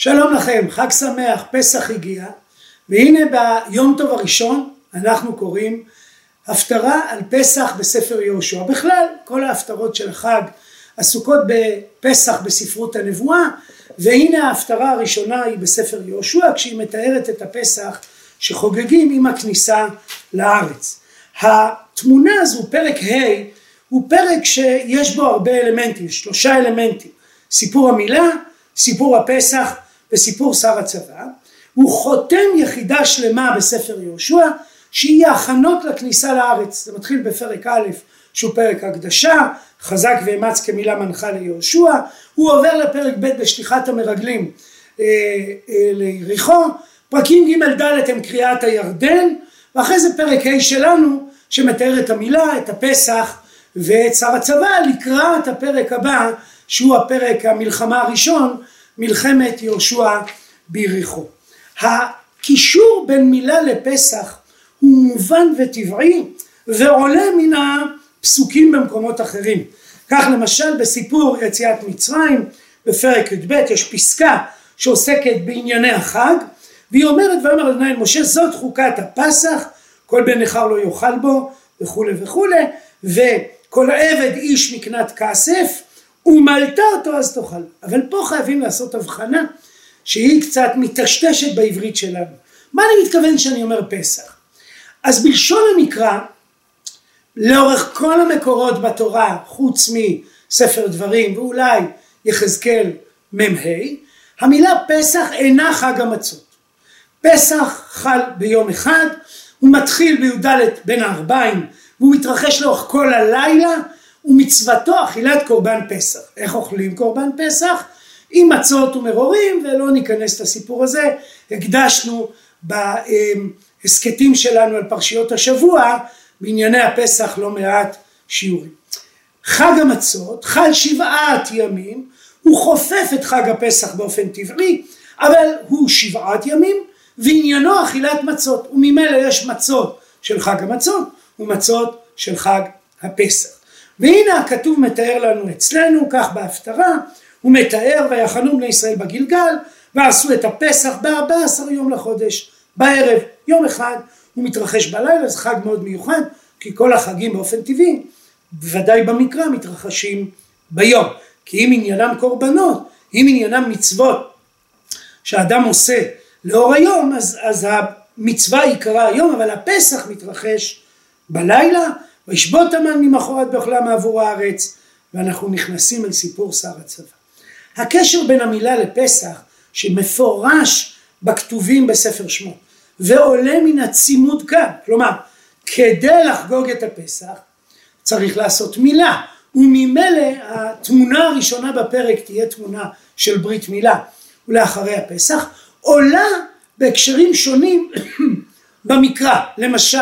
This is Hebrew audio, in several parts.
שלום לכם, חג שמח, פסח הגיע, והנה ביום טוב הראשון אנחנו קוראים הפטרה על פסח בספר יהושע. בכלל, כל ההפטרות של החג עסוקות בפסח בספרות הנבואה, והנה ההפטרה הראשונה היא בספר יהושע, כשהיא מתארת את הפסח שחוגגים עם הכניסה לארץ. התמונה הזו, פרק ה', הוא פרק שיש בו הרבה אלמנטים, שלושה אלמנטים, סיפור המילה, סיפור הפסח וסיפור שר הצבא, הוא חותם יחידה שלמה בספר יהושע שהיא הכנות לכניסה לארץ, זה מתחיל בפרק א' שהוא פרק הקדשה, חזק ואמץ כמילה מנחה ליהושע, הוא עובר לפרק ב' בשליחת המרגלים אה, אה, ליריחו, פרקים ג' ד' הם קריאת הירדן, ואחרי זה פרק ה' שלנו שמתאר את המילה, את הפסח ואת שר הצבא לקראת הפרק הבא שהוא הפרק המלחמה הראשון מלחמת יהושע ביריחו. הקישור בין מילה לפסח הוא מובן וטבעי ועולה מן הפסוקים במקומות אחרים. כך למשל בסיפור יציאת מצרים בפרק י"ב יש פסקה שעוסקת בענייני החג והיא אומרת ואומר אדוני אל משה זאת חוקת הפסח כל בן נכר לא יאכל בו וכולי וכולי וכל עבד איש מקנת כסף ומלטה אותו אז תאכל. אבל פה חייבים לעשות הבחנה שהיא קצת מטשטשת בעברית שלנו. מה אני מתכוון כשאני אומר פסח? אז בלשון המקרא, לאורך כל המקורות בתורה, חוץ מספר דברים ואולי יחזקאל מ"ה, המילה פסח אינה חג המצות. פסח חל ביום אחד, הוא מתחיל בי"ד בין הערביים והוא מתרחש לאורך כל הלילה ומצוותו אכילת קורבן פסח. איך אוכלים קורבן פסח? עם מצות ומרורים ולא ניכנס לסיפור הזה, הקדשנו בהסכתים שלנו על פרשיות השבוע בענייני הפסח לא מעט שיעורים. חג המצות חל שבעת ימים, הוא חופף את חג הפסח באופן טבעי, אבל הוא שבעת ימים ועניינו אכילת מצות, וממילא יש מצות של חג המצות ומצות של חג הפסח. והנה הכתוב מתאר לנו אצלנו, כך בהפטרה, הוא מתאר ויחנו בני ישראל בגלגל ועשו את הפסח בארבע עשר יום לחודש בערב יום אחד הוא מתרחש בלילה זה חג מאוד מיוחד כי כל החגים באופן טבעי בוודאי במקרא מתרחשים ביום. כי אם עניינם קורבנות אם עניינם מצוות שאדם עושה לאור היום אז, אז המצווה עיקרה היום אבל הפסח מתרחש בלילה וישבות המן ממחרת באוכלם עבור הארץ ואנחנו נכנסים אל סיפור שר הצבא. הקשר בין המילה לפסח שמפורש בכתובים בספר שמות ועולה מן הצימוד כאן, כלומר כדי לחגוג את הפסח צריך לעשות מילה וממילא התמונה הראשונה בפרק תהיה תמונה של ברית מילה. ולאחרי הפסח עולה בהקשרים שונים במקרא. למשל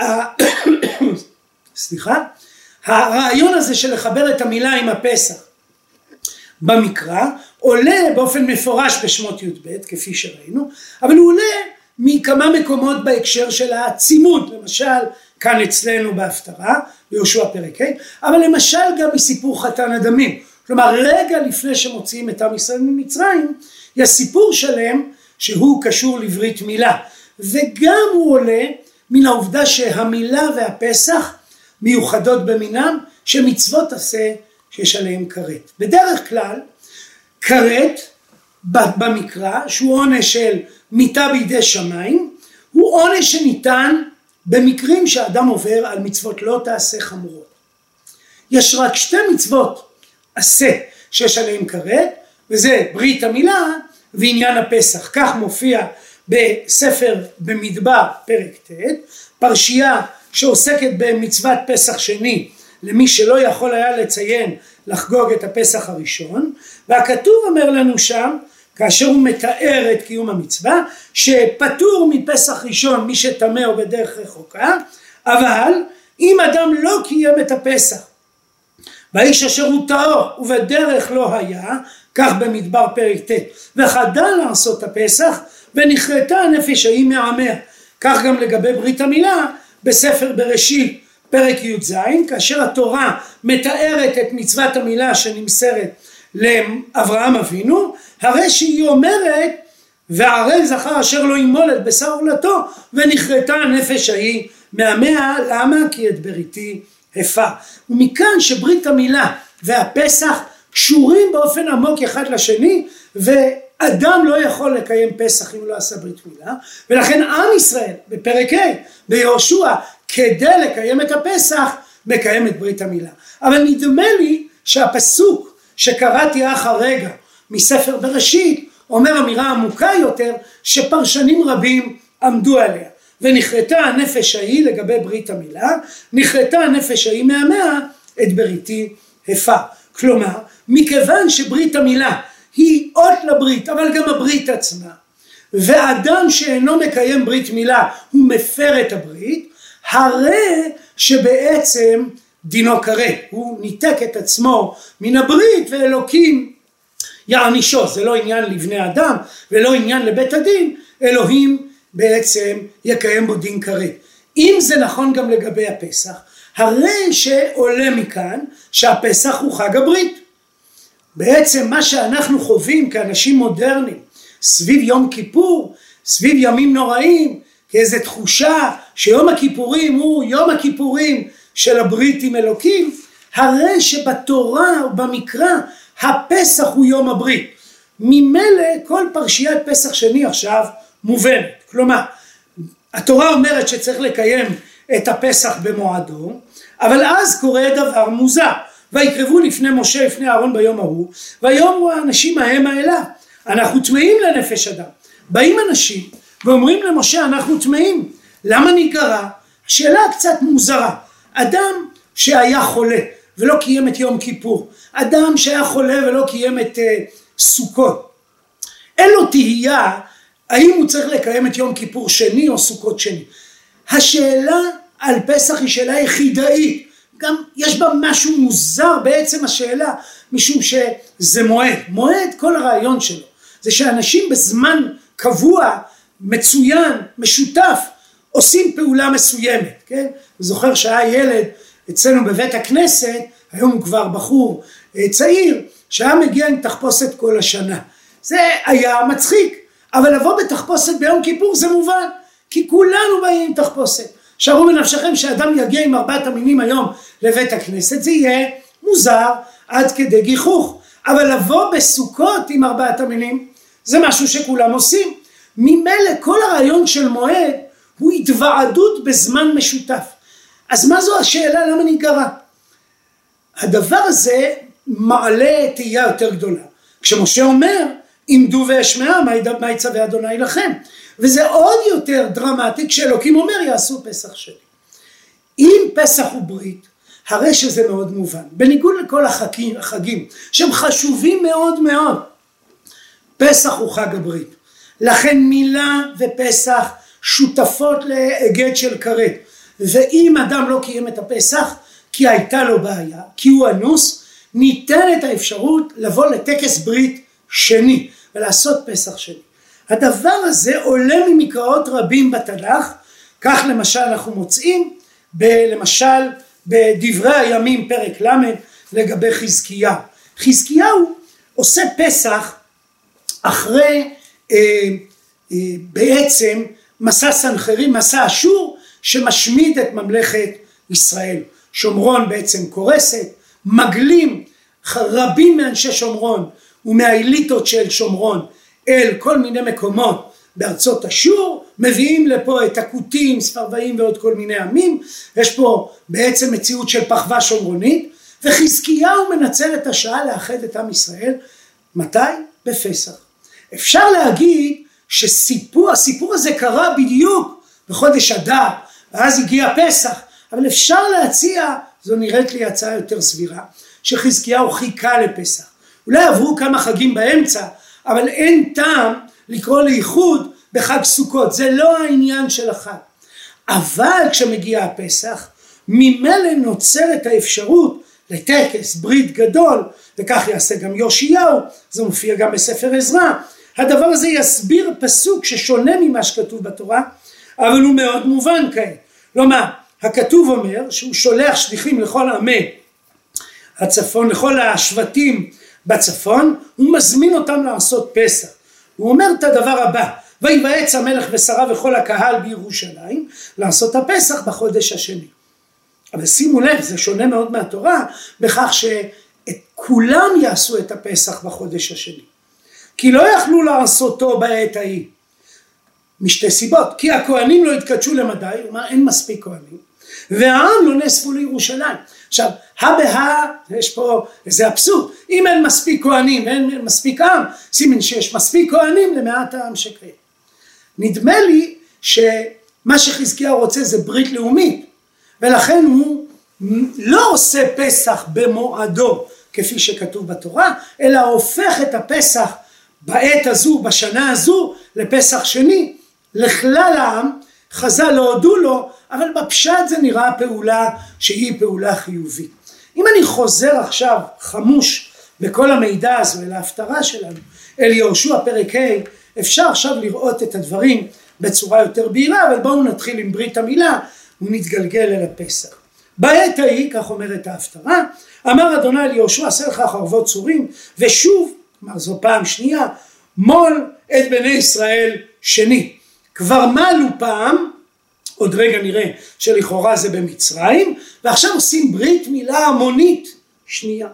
סליחה? הרעיון הזה של לחבר את המילה עם הפסח במקרא עולה באופן מפורש בשמות י"ב כפי שראינו אבל הוא עולה מכמה מקומות בהקשר של הצימוד. למשל כאן אצלנו בהפטרה ביהושע פרק ה' אבל למשל גם מסיפור חתן הדמים. כלומר רגע לפני שמוציאים את עם ישראל ממצרים יש סיפור שלם שהוא קשור לברית מילה. וגם הוא עולה מן העובדה שהמילה והפסח מיוחדות במינם שמצוות עשה שיש עליהם כרת. בדרך כלל כרת במקרא שהוא עונש של מיתה בידי שמיים הוא עונש שניתן במקרים שאדם עובר על מצוות לא תעשה חמורות. יש רק שתי מצוות עשה שיש עליהם כרת וזה ברית המילה ועניין הפסח כך מופיע בספר במדבר פרק ט' פרשייה שעוסקת במצוות פסח שני למי שלא יכול היה לציין לחגוג את הפסח הראשון והכתוב אומר לנו שם כאשר הוא מתאר את קיום המצווה שפטור מפסח ראשון מי שטמא או בדרך רחוקה אבל אם אדם לא קיים את הפסח והאיש אשר הוא טהור ובדרך לא היה כך במדבר פרק ט' וחדל לעשות הפסח ונכרתה הנפש ההיא מעמיה כך גם לגבי ברית המילה בספר בראשית פרק י"ז כאשר התורה מתארת את מצוות המילה שנמסרת לאברהם אבינו, הרי שהיא אומרת וערל זכר אשר לא ימול את בשר עולתו ונכרתה הנפש ההיא מהמאה למה? כי את בריתי הפר. ומכאן שברית המילה והפסח קשורים באופן עמוק אחד לשני ואדם לא יכול לקיים פסח אם לא עשה ברית מילה ולכן עם ישראל בפרק ה' ביהושע כדי לקיים את הפסח מקיים את ברית המילה. אבל נדמה לי שהפסוק שקראתי אך הרגע מספר בראשית אומר אמירה עמוקה יותר שפרשנים רבים עמדו עליה ונכרתה הנפש ההיא לגבי ברית המילה נכרתה הנפש ההיא מהמאה את בריתי הפר כלומר מכיוון שברית המילה היא אות לברית אבל גם הברית עצמה. ואדם שאינו מקיים ברית מילה הוא מפר את הברית הרי שבעצם דינו כרת. הוא ניתק את עצמו מן הברית ואלוקים יענישו. זה לא עניין לבני אדם ולא עניין לבית הדין אלוהים בעצם יקיים בו דין כרת. אם זה נכון גם לגבי הפסח הרי שעולה מכאן שהפסח הוא חג הברית בעצם מה שאנחנו חווים כאנשים מודרניים סביב יום כיפור סביב ימים נוראים כאיזו תחושה שיום הכיפורים הוא יום הכיפורים של הברית עם אלוקים הרי שבתורה ובמקרא הפסח הוא יום הברית. ממילא כל פרשיית פסח שני עכשיו מובנת. כלומר, התורה אומרת שצריך לקיים את הפסח במועדו, אבל אז קורה דבר מוזר. ויקרבו לפני משה לפני אהרון ביום ההוא, ויאמרו האנשים ההם האלה, אנחנו טמאים לנפש אדם. באים אנשים ואומרים למשה אנחנו טמאים, למה ניגרע? שאלה קצת מוזרה. אדם שהיה חולה ולא קיים את יום כיפור, אדם שהיה חולה ולא קיים את uh, סוכות, אין לו תהייה האם הוא צריך לקיים את יום כיפור שני או סוכות שני. השאלה על פסח היא שאלה יחידאית, גם יש בה משהו מוזר בעצם השאלה, משום שזה מועד. מועד, כל הרעיון שלו, זה שאנשים בזמן קבוע, מצוין, משותף, עושים פעולה מסוימת, כן? אני זוכר שהיה ילד אצלנו בבית הכנסת, היום הוא כבר בחור אה, צעיר, שהיה מגיע עם תחפושת כל השנה. זה היה מצחיק, אבל לבוא בתחפושת ביום כיפור זה מובן, כי כולנו באים עם תחפושת. שערו בנפשכם שאדם יגיע עם ארבעת המינים היום לבית הכנסת, זה יהיה מוזר עד כדי גיחוך. אבל לבוא בסוכות עם ארבעת המינים, זה משהו שכולם עושים. ממילא כל הרעיון של מועד הוא התוועדות בזמן משותף. אז מה זו השאלה למה ניגרע? הדבר הזה מעלה תהייה יותר גדולה. כשמשה אומר עמדו ואשמעה מה יצווה אדוני לכם וזה עוד יותר דרמטי כשאלוקים אומר יעשו פסח שלי. אם פסח הוא ברית הרי שזה מאוד מובן בניגוד לכל החגים, החגים שהם חשובים מאוד מאוד פסח הוא חג הברית לכן מילה ופסח שותפות להיגד של כרת ואם אדם לא קיים את הפסח כי הייתה לו בעיה, כי הוא אנוס, ניתנת האפשרות לבוא לטקס ברית שני ולעשות פסח שני. הדבר הזה עולה ממקראות רבים בתנ"ך, כך למשל אנחנו מוצאים ב, למשל בדברי הימים פרק ל' לגבי חזקיהו. חזקיהו עושה פסח אחרי אה, אה, בעצם מסע סנחרים, מסע אשור שמשמיד את ממלכת ישראל. שומרון בעצם קורסת, מגלים רבים מאנשי שומרון ומהאליטות של שומרון אל כל מיני מקומות בארצות אשור, מביאים לפה את הכותים, ספרבאים ועוד כל מיני עמים, יש פה בעצם מציאות של פחווה שומרונית, וחזקיהו מנצל את השעה לאחד את עם ישראל, מתי? בפסח. אפשר להגיד שסיפור, הסיפור הזה קרה בדיוק בחודש אדר, ואז הגיע פסח, אבל אפשר להציע, זו נראית לי הצעה יותר סבירה, שחזקיהו חיכה לפסח. אולי עברו כמה חגים באמצע, אבל אין טעם לקרוא לאיחוד בחג סוכות, זה לא העניין של החג. אבל כשמגיע הפסח, ממילא נוצרת האפשרות לטקס ברית גדול, וכך יעשה גם יאשיהו, זה מופיע גם בספר עזרא. הדבר הזה יסביר פסוק ששונה ממה שכתוב בתורה, אבל הוא מאוד מובן כעת. כלומר, הכתוב אומר שהוא שולח שליחים לכל עמי הצפון, לכל השבטים בצפון, הוא מזמין אותם לעשות פסח. הוא אומר את הדבר הבא, ויבאץ המלך ושרה וכל הקהל בירושלים לעשות הפסח בחודש השני. אבל שימו לב, זה שונה מאוד מהתורה, בכך שאת כולם יעשו את הפסח בחודש השני. כי לא יכלו לעשותו בעת ההיא. משתי סיבות, כי הכהנים לא התקדשו למדי, כלומר אין מספיק כהנים, והעם לא נאספו לירושלים. עכשיו, הא בהא, יש פה איזה אבסורד, אם אין מספיק כהנים ואין מספיק עם, סימן שיש מספיק כהנים למעט העם שקיים. נדמה לי שמה שחזקיהו רוצה זה ברית לאומית, ולכן הוא לא עושה פסח במועדו כפי שכתוב בתורה, אלא הופך את הפסח בעת הזו, בשנה הזו, לפסח שני, לכלל העם, חז"ל לא הודו לו, אבל בפשט זה נראה פעולה שהיא פעולה חיובית. אם אני חוזר עכשיו חמוש בכל המידע הזו אל ההפטרה שלנו, אל יהושע פרק ה', אפשר עכשיו לראות את הדברים בצורה יותר בהירה, אבל בואו נתחיל עם ברית המילה ונתגלגל אל הפסח. בעת ההיא, כך אומרת ההפטרה, אמר אדוני אל יהושע עשה לך חרבות צורים, ושוב, כלומר זו פעם שנייה, מול את בני ישראל שני. כבר מלו פעם, עוד רגע נראה שלכאורה זה במצרים, ועכשיו עושים ברית מילה המונית שנייה.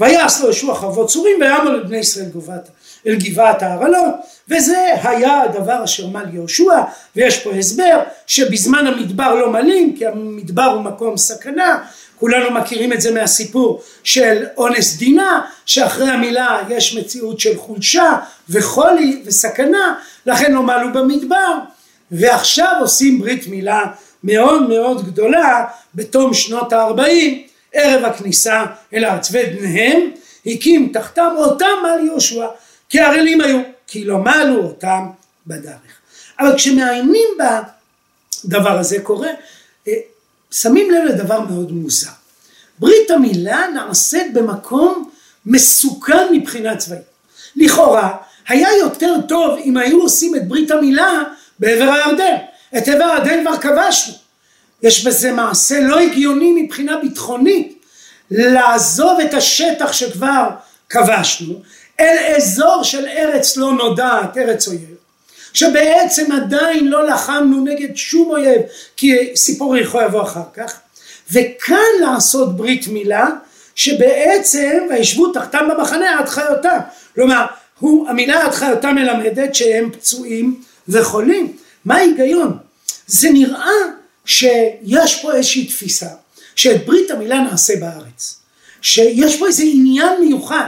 ויעש לו ישוע חרבות צורים ויעמוד את בני ישראל גבעת, אל גבעת ההרעלות וזה היה הדבר אשר מל יהושע ויש פה הסבר שבזמן המדבר לא מלים כי המדבר הוא מקום סכנה כולנו מכירים את זה מהסיפור של אונס דינה שאחרי המילה יש מציאות של חולשה וחולי וסכנה לכן לא מלו במדבר. ועכשיו עושים ברית מילה מאוד מאוד גדולה בתום שנות הארבעים ערב הכניסה אל הארץ ובניהם הקים תחתם אותם על יהושע כי ערלים היו כי לא מלו אותם בדרך. אבל כשמעיינים בדבר הזה קורה אה, שמים לב לדבר מאוד מוזר. ברית המילה נעשית במקום מסוכן מבחינה צבאית. לכאורה היה יותר טוב אם היו עושים את ברית המילה בעבר הירדן. את עבר הירדן כבר כבשנו. יש בזה מעשה לא הגיוני מבחינה ביטחונית לעזוב את השטח שכבר כבשנו אל אזור של ארץ לא נודעת, ארץ אויב, שבעצם עדיין לא לחמנו נגד שום אויב, כי סיפור יריחו יבוא אחר כך, וכאן לעשות ברית מילה, שבעצם וישבו תחתם במחנה עד חיותם, כלומר הוא, המילה חיותם מלמדת שהם פצועים וחולים, מה ההיגיון? זה נראה שיש פה איזושהי תפיסה שאת ברית המילה נעשה בארץ, שיש פה איזה עניין מיוחד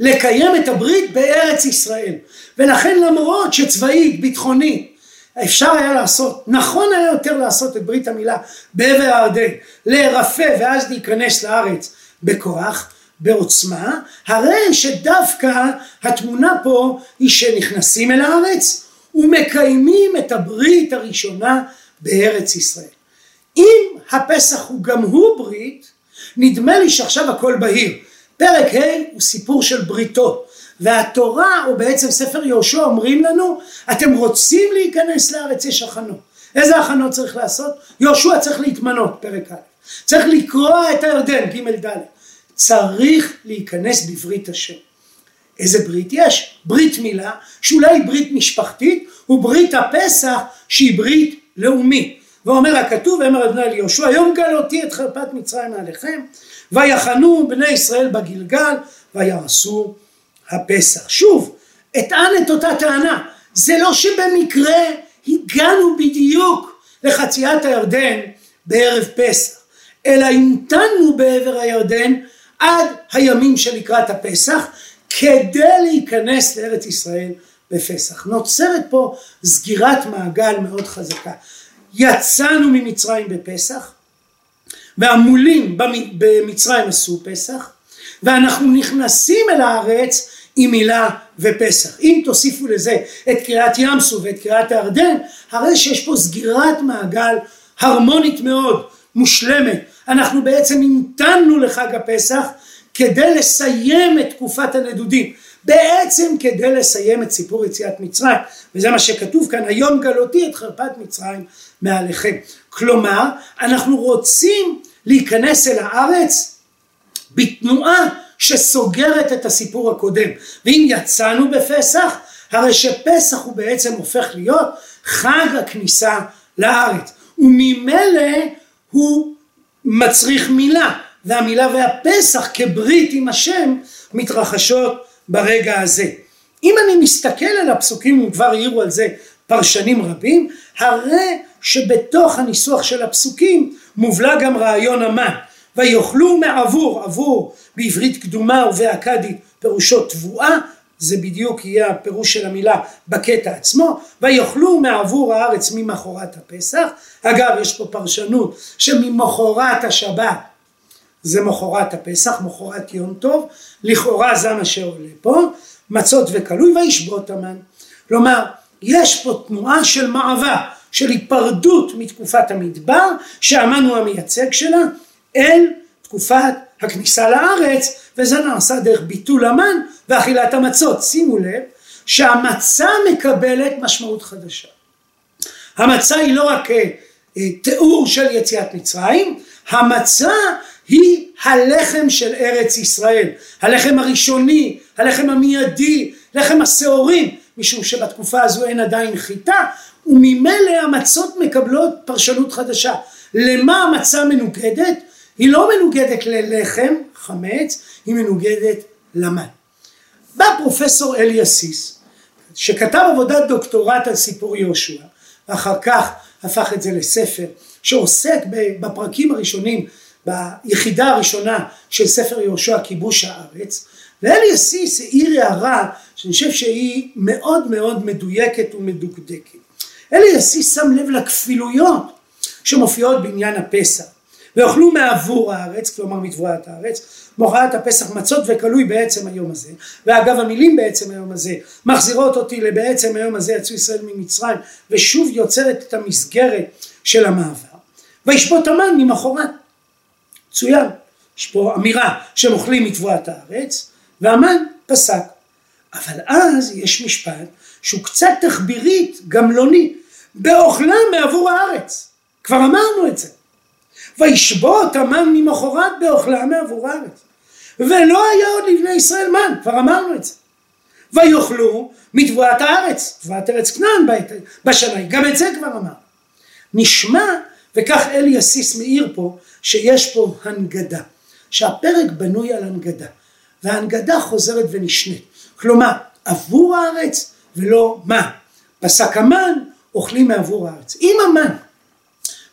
לקיים את הברית בארץ ישראל ולכן למרות שצבאית ביטחונית אפשר היה לעשות, נכון היה יותר לעשות את ברית המילה בעבר הירדן, להירפא ואז להיכנס לארץ בכוח, בעוצמה, הרי שדווקא התמונה פה היא שנכנסים אל הארץ ומקיימים את הברית הראשונה בארץ ישראל. אם הפסח הוא גם הוא ברית, נדמה לי שעכשיו הכל בהיר. פרק ה' הוא סיפור של בריתו, והתורה או בעצם ספר יהושע אומרים לנו, אתם רוצים להיכנס לארץ יש הכנות. איזה הכנות צריך לעשות? יהושע צריך להתמנות, פרק א', צריך לקרוע את הירדן, ג' ד', צריך להיכנס בברית השם. איזה ברית יש? ברית מילה, שאולי ברית משפחתית, וברית הפסח שהיא ברית לאומית. ואומר הכתוב, ואמר אדוני ליהושע, יום גלותי את חרפת מצרים מעליכם, ויחנו בני ישראל בגלגל, ויעשו הפסח. שוב, אטען את אותה טענה, זה לא שבמקרה הגענו בדיוק לחציית הירדן בערב פסח, אלא המתנו בעבר הירדן עד הימים שלקראת הפסח, כדי להיכנס לארץ ישראל בפסח. נוצרת פה סגירת מעגל מאוד חזקה. יצאנו ממצרים בפסח, והמולים במצרים עשו פסח, ואנחנו נכנסים אל הארץ עם מילה ופסח. אם תוסיפו לזה את קריאת ים סוף ואת קריאת הירדן, הרי שיש פה סגירת מעגל הרמונית מאוד, מושלמת. אנחנו בעצם המתנו לחג הפסח כדי לסיים את תקופת הנדודים. בעצם כדי לסיים את סיפור יציאת מצרים וזה מה שכתוב כאן היום גלותי את חרפת מצרים מעליכם כלומר אנחנו רוצים להיכנס אל הארץ בתנועה שסוגרת את הסיפור הקודם. ואם יצאנו בפסח הרי שפסח הוא בעצם הופך להיות חג הכניסה לארץ. וממילא הוא מצריך מילה והמילה והפסח כברית עם השם מתרחשות ברגע הזה. אם אני מסתכל על הפסוקים, כבר העירו על זה פרשנים רבים, הרי שבתוך הניסוח של הפסוקים מובלע גם רעיון המן. ויאכלו מעבור, עבור בעברית קדומה ובאכדית פירושו תבואה, זה בדיוק יהיה הפירוש של המילה בקטע עצמו, ויאכלו מעבור הארץ ממחרת הפסח, אגב יש פה פרשנות שממחרת השבת זה מחרת הפסח, מחרת יום טוב, לכאורה זה מה שעולה פה, מצות וכלוי וישבות המן. כלומר, יש פה תנועה של מעבר, של היפרדות מתקופת המדבר, שהמן הוא המייצג שלה, אל תקופת הכניסה לארץ, וזה נעשה דרך ביטול המן ואכילת המצות. שימו לב שהמצה מקבלת משמעות חדשה. המצה היא לא רק אה, אה, תיאור של יציאת מצרים, המצה היא הלחם של ארץ ישראל, הלחם הראשוני, הלחם המיידי, לחם השעורים, משום שבתקופה הזו אין עדיין חיטה, וממילא המצות מקבלות פרשנות חדשה. למה המצה מנוגדת? היא לא מנוגדת ללחם, חמץ, היא מנוגדת למן. בא פרופסור אלי אסיס, שכתב עבודת דוקטורט על סיפור יהושע, ואחר כך הפך את זה לספר, שעוסק בפרקים הראשונים ביחידה הראשונה של ספר יהושע כיבוש הארץ ואלי אסיס העיר הערה שאני חושב שהיא מאוד מאוד מדויקת ומדוקדקת. אלי אסיס שם לב לכפילויות שמופיעות בעניין הפסח ואוכלו מעבור הארץ, כלומר מתבואת הארץ, מוחרת הפסח מצות וכלוי בעצם היום הזה, ואגב המילים בעצם היום הזה מחזירות אותי לבעצם היום הזה יצאו ישראל ממצרים, ושוב יוצרת את המסגרת של המעבר. וישבות המן ממחרת. מצוין. יש פה אמירה שהם אוכלים מתבואת הארץ, והמן פסק. אבל אז יש משפט שהוא קצת תחבירית גמלוני, באוכלם מעבור הארץ. כבר אמרנו את זה. וישבות המן ממחרת באוכלם מעבור הארץ. ולא היה עוד לבני ישראל מן, כבר אמרנו את זה. ויאכלו מתבואת הארץ, תבואת ארץ כנען בשנה, גם את זה כבר אמר. נשמע, וכך אלי אסיס מאיר פה, שיש פה הנגדה, שהפרק בנוי על הנגדה, וההנגדה חוזרת ונשנית, כלומר עבור הארץ ולא מה, פסק המן אוכלים מעבור הארץ. אם המן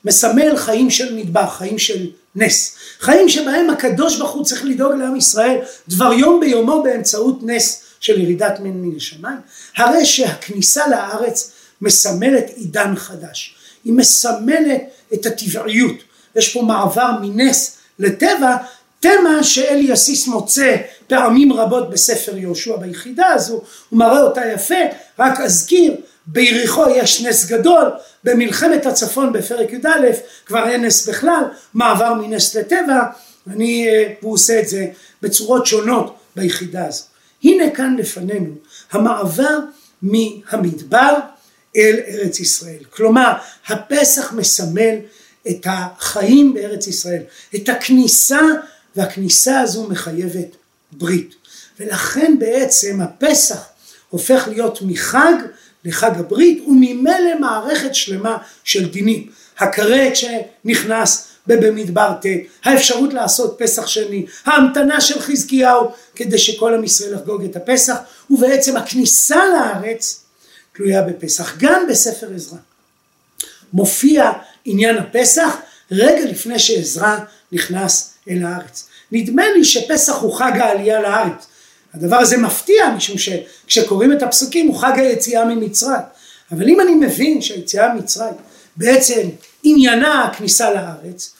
מסמל חיים של מדבר, חיים של נס, חיים שבהם הקדוש ברוך הוא צריך לדאוג לעם ישראל דבר יום ביומו באמצעות נס של ירידת מין מן השמיים, הרי שהכניסה לארץ מסמלת עידן חדש, היא מסמלת את הטבעיות, יש פה מעבר מנס לטבע, תמה שאלי אסיס מוצא פעמים רבות בספר יהושע ביחידה הזו, הוא מראה אותה יפה, רק אזכיר, ביריחו יש נס גדול, במלחמת הצפון בפרק י"א כבר אין נס בכלל, מעבר מנס לטבע, אני, אה, והוא עושה את זה בצורות שונות ביחידה הזו. הנה כאן לפנינו המעבר מהמדבר אל ארץ ישראל. כלומר, הפסח מסמל את החיים בארץ ישראל, את הכניסה, והכניסה הזו מחייבת ברית. ולכן בעצם הפסח הופך להיות מחג לחג הברית וממילא מערכת שלמה של דינים. הכרת שנכנס במדבר ט', האפשרות לעשות פסח שני, ההמתנה של חזקיהו כדי שכל עם ישראל יחגוג את הפסח, ובעצם הכניסה לארץ תלויה בפסח. גם בספר עזרא מופיע עניין הפסח רגע לפני שעזרא נכנס אל הארץ. נדמה לי שפסח הוא חג העלייה לארץ. הדבר הזה מפתיע משום שכשקוראים את הפסוקים הוא חג היציאה ממצרים. אבל אם אני מבין שהיציאה ממצרים בעצם עניינה הכניסה לארץ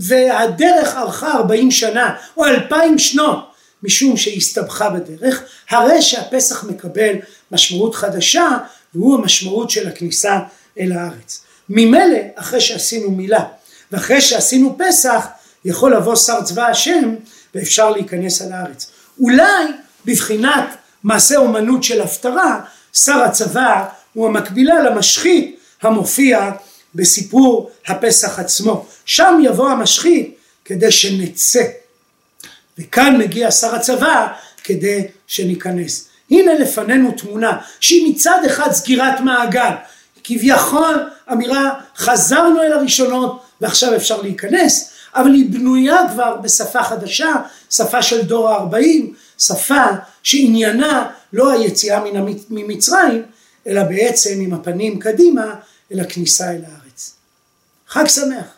והדרך ארכה 40 שנה או 2,000 שנות משום שהיא הסתבכה בדרך, הרי שהפסח מקבל משמעות חדשה והוא המשמעות של הכניסה אל הארץ. ממילא אחרי שעשינו מילה ואחרי שעשינו פסח יכול לבוא שר צבא השם ואפשר להיכנס על הארץ. אולי בבחינת מעשה אומנות של הפטרה שר הצבא הוא המקבילה למשחית המופיע בסיפור הפסח עצמו. שם יבוא המשחית כדי שנצא. וכאן מגיע שר הצבא כדי שניכנס. הנה לפנינו תמונה שהיא מצד אחד סגירת מעגל, כביכול אמירה חזרנו אל הראשונות ועכשיו אפשר להיכנס, אבל היא בנויה כבר בשפה חדשה, שפה של דור הארבעים, שפה שעניינה לא היציאה ממצרים, אלא בעצם עם הפנים קדימה אל הכניסה אל הארץ. חג שמח.